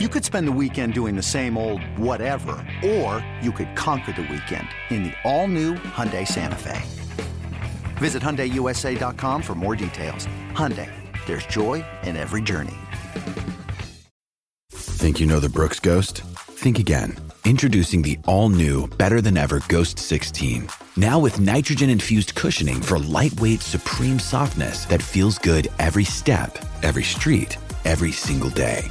You could spend the weekend doing the same old whatever, or you could conquer the weekend in the all-new Hyundai Santa Fe. Visit HyundaiUSA.com for more details. Hyundai, there's joy in every journey. Think you know the Brooks Ghost? Think again. Introducing the all-new, better-than-ever Ghost 16. Now with nitrogen-infused cushioning for lightweight, supreme softness that feels good every step, every street, every single day.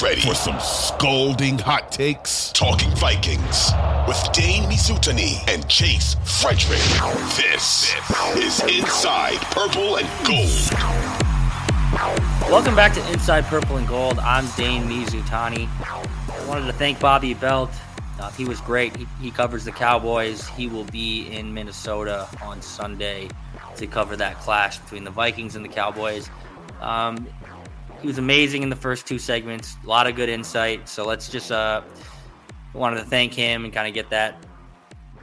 Ready? For some scalding hot takes? Talking Vikings with Dane Mizutani and Chase Frederick. This is Inside Purple and Gold. Welcome back to Inside Purple and Gold. I'm Dane Mizutani. I wanted to thank Bobby Belt. Uh, he was great. He, he covers the Cowboys. He will be in Minnesota on Sunday to cover that clash between the Vikings and the Cowboys. Um, he was amazing in the first two segments. A lot of good insight. So let's just uh, wanted to thank him and kind of get that,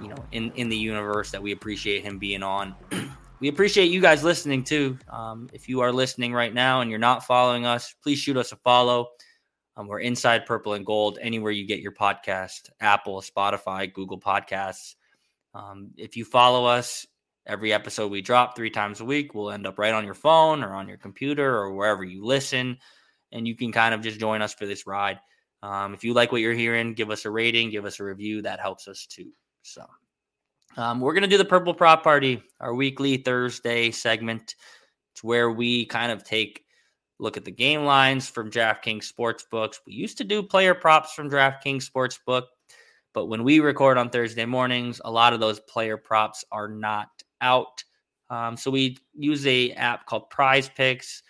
you know, in in the universe that we appreciate him being on. we appreciate you guys listening too. Um, if you are listening right now and you're not following us, please shoot us a follow. Um, we're inside Purple and Gold anywhere you get your podcast, Apple, Spotify, Google Podcasts. Um, if you follow us, every episode we drop three times a week will end up right on your phone or on your computer or wherever you listen, and you can kind of just join us for this ride. Um, if you like what you're hearing, give us a rating, give us a review. That helps us too. So um, we're gonna do the Purple Prop Party, our weekly Thursday segment. It's where we kind of take look at the game lines from DraftKings Sportsbooks. We used to do player props from DraftKings Sportsbook, but when we record on Thursday mornings, a lot of those player props are not out. Um, so we use a app called Prize Picks.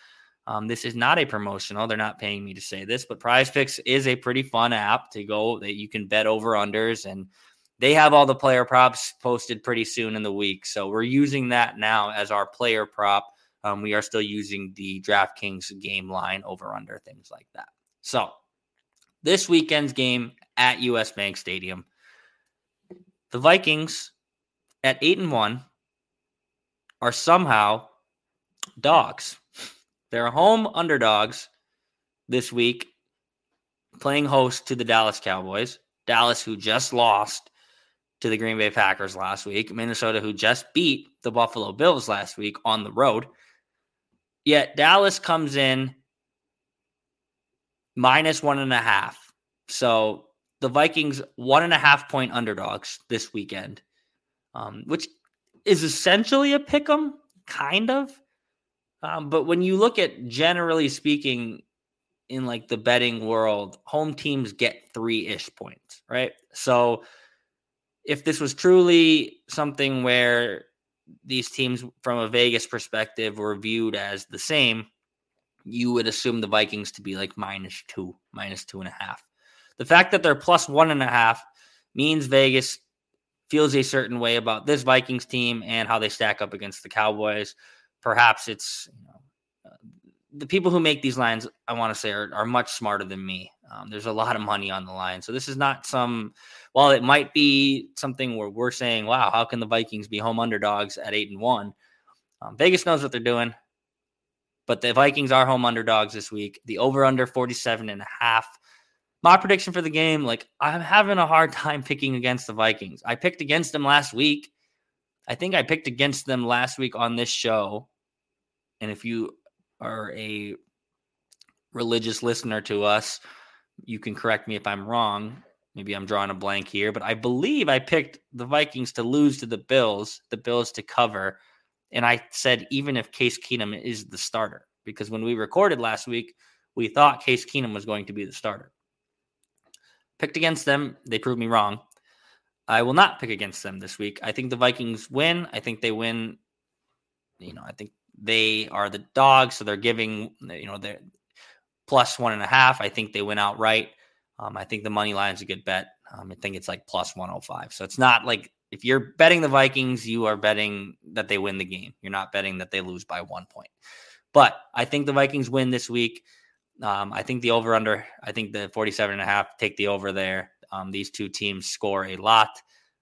Um, this is not a promotional. They're not paying me to say this, but Prize Picks is a pretty fun app to go that you can bet over unders and they have all the player props posted pretty soon in the week. So we're using that now as our player prop. Um, we are still using the DraftKings game line over under things like that. So this weekend's game at US Bank Stadium, the Vikings at eight and one are somehow dogs. They're home underdogs this week, playing host to the Dallas Cowboys. Dallas, who just lost to the Green Bay Packers last week. Minnesota, who just beat the Buffalo Bills last week on the road. Yet Dallas comes in minus one and a half. So the Vikings, one and a half point underdogs this weekend, um, which is essentially a pick 'em, kind of. Um, but when you look at generally speaking, in like the betting world, home teams get three ish points, right? So if this was truly something where these teams, from a Vegas perspective, were viewed as the same, you would assume the Vikings to be like minus two, minus two and a half. The fact that they're plus one and a half means Vegas feels a certain way about this Vikings team and how they stack up against the Cowboys. Perhaps it's you know, uh, the people who make these lines. I want to say are, are much smarter than me. Um, there's a lot of money on the line, so this is not some. While it might be something where we're saying, "Wow, how can the Vikings be home underdogs at eight and one?" Um, Vegas knows what they're doing, but the Vikings are home underdogs this week. The over under 47 and a half my prediction for the game, like I'm having a hard time picking against the Vikings. I picked against them last week. I think I picked against them last week on this show. And if you are a religious listener to us, you can correct me if I'm wrong. Maybe I'm drawing a blank here, but I believe I picked the Vikings to lose to the Bills, the Bills to cover. And I said, even if Case Keenum is the starter, because when we recorded last week, we thought Case Keenum was going to be the starter. Picked against them. They proved me wrong. I will not pick against them this week. I think the Vikings win. I think they win. You know, I think they are the dogs, so they're giving, you know, they're plus one and a half. I think they win outright. Um, I think the money line is a good bet. Um, I think it's like plus 105. So it's not like if you're betting the Vikings, you are betting that they win the game. You're not betting that they lose by one point. But I think the Vikings win this week. Um, I think the over under, I think the 47 and a half take the over there. Um, these two teams score a lot.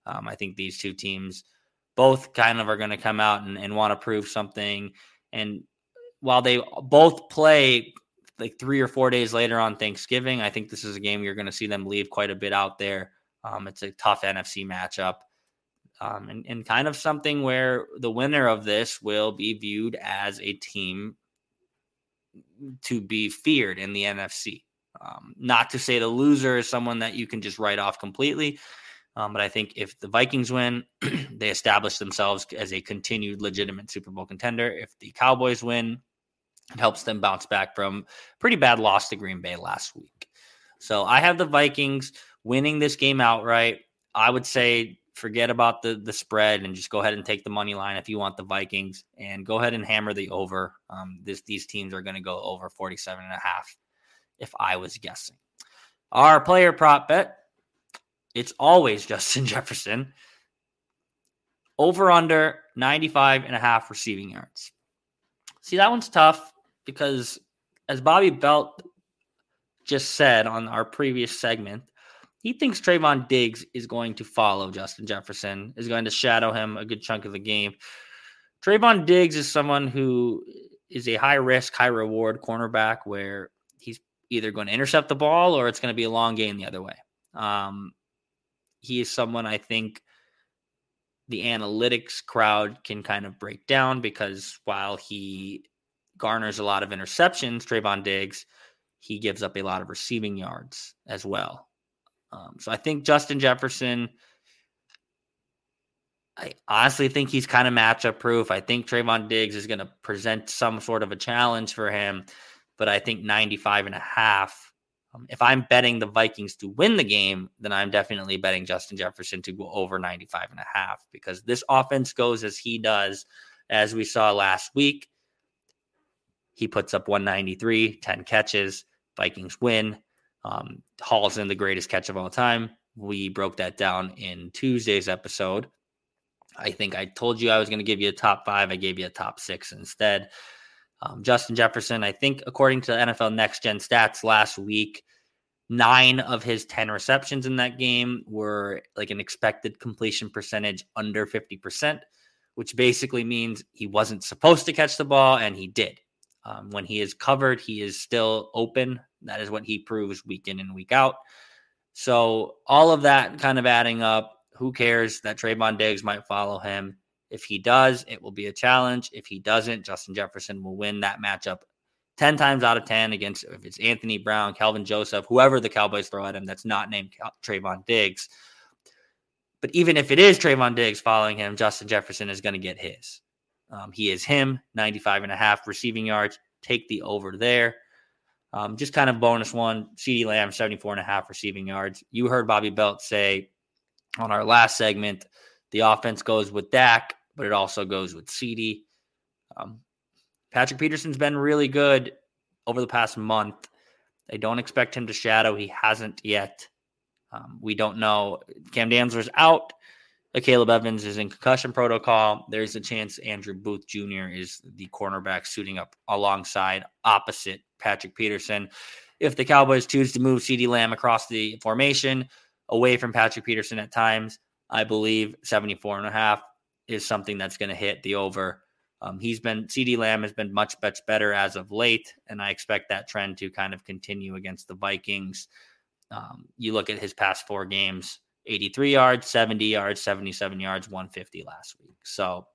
Um, I think these two teams both kind of are going to come out and, and want to prove something. And while they both play like three or four days later on Thanksgiving, I think this is a game you're going to see them leave quite a bit out there. Um, it's a tough NFC matchup. Um, and, and kind of something where the winner of this will be viewed as a team to be feared in the NFC. Um, not to say the loser is someone that you can just write off completely, um, but I think if the Vikings win, they establish themselves as a continued legitimate Super Bowl contender. If the Cowboys win, it helps them bounce back from pretty bad loss to Green Bay last week. So I have the Vikings winning this game outright. I would say forget about the the spread and just go ahead and take the money line if you want the Vikings and go ahead and hammer the over. Um, this these teams are going to go over 47 and a half if I was guessing. Our player prop bet, it's always Justin Jefferson. Over under 95 and a half receiving yards. See, that one's tough because as Bobby Belt just said on our previous segment, he thinks Trevon Diggs is going to follow Justin Jefferson, is going to shadow him a good chunk of the game. Trevon Diggs is someone who is a high risk, high reward cornerback where he's either going to intercept the ball or it's going to be a long game the other way. Um, he is someone I think the analytics crowd can kind of break down because while he garners a lot of interceptions, Trevon Diggs, he gives up a lot of receiving yards as well. Um, so I think Justin Jefferson, I honestly think he's kind of matchup proof. I think Trevon Diggs is going to present some sort of a challenge for him, but I think 95 and a half. Um, if I'm betting the Vikings to win the game, then I'm definitely betting Justin Jefferson to go over 95 and a half because this offense goes as he does, as we saw last week. He puts up 193, 10 catches. Vikings win. Um, Hauls in the greatest catch of all time. We broke that down in Tuesday's episode. I think I told you I was going to give you a top five. I gave you a top six instead. Um, Justin Jefferson, I think, according to NFL Next Gen Stats last week, nine of his 10 receptions in that game were like an expected completion percentage under 50%, which basically means he wasn't supposed to catch the ball and he did. Um, when he is covered, he is still open. That is what he proves week in and week out. So all of that kind of adding up. Who cares that Trevon Diggs might follow him? If he does, it will be a challenge. If he doesn't, Justin Jefferson will win that matchup 10 times out of 10 against if it's Anthony Brown, Kelvin Joseph, whoever the Cowboys throw at him that's not named Trevon Diggs. But even if it is Trevon Diggs following him, Justin Jefferson is going to get his. Um, he is him, 95 and a half receiving yards. Take the over there. Um, just kind of bonus one. CeeDee Lamb, 74 and a half receiving yards. You heard Bobby Belt say on our last segment, the offense goes with Dak, but it also goes with CeeDee. Um, Patrick Peterson's been really good over the past month. They don't expect him to shadow. He hasn't yet. Um, we don't know. Cam Dantzler's out. Akayleb Evans is in concussion protocol. There's a chance Andrew Booth Jr. is the cornerback suiting up alongside opposite Patrick Peterson. If the Cowboys choose to move CeeDee Lamb across the formation away from Patrick Peterson at times, I believe 74 and a half is something that's going to hit the over. Um, he's been CeeDee Lamb has been much much better as of late, and I expect that trend to kind of continue against the Vikings. Um, you look at his past four games 83 yards, 70 yards, 77 yards, 150 last week. So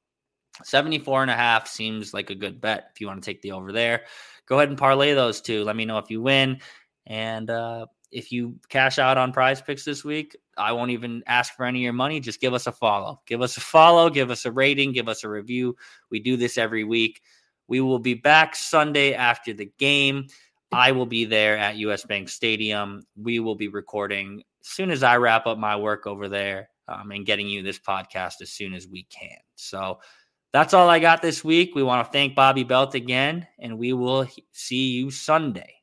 74 and a half seems like a good bet if you want to take the over there. Go ahead and parlay those two. Let me know if you win. And uh, if you cash out on prize picks this week, I won't even ask for any of your money. Just give us a follow. Give us a follow, give us a rating, give us a review. We do this every week. We will be back Sunday after the game. I will be there at US Bank Stadium. We will be recording as soon as I wrap up my work over there um, and getting you this podcast as soon as we can. So that's all I got this week. We want to thank Bobby Belt again, and we will see you Sunday.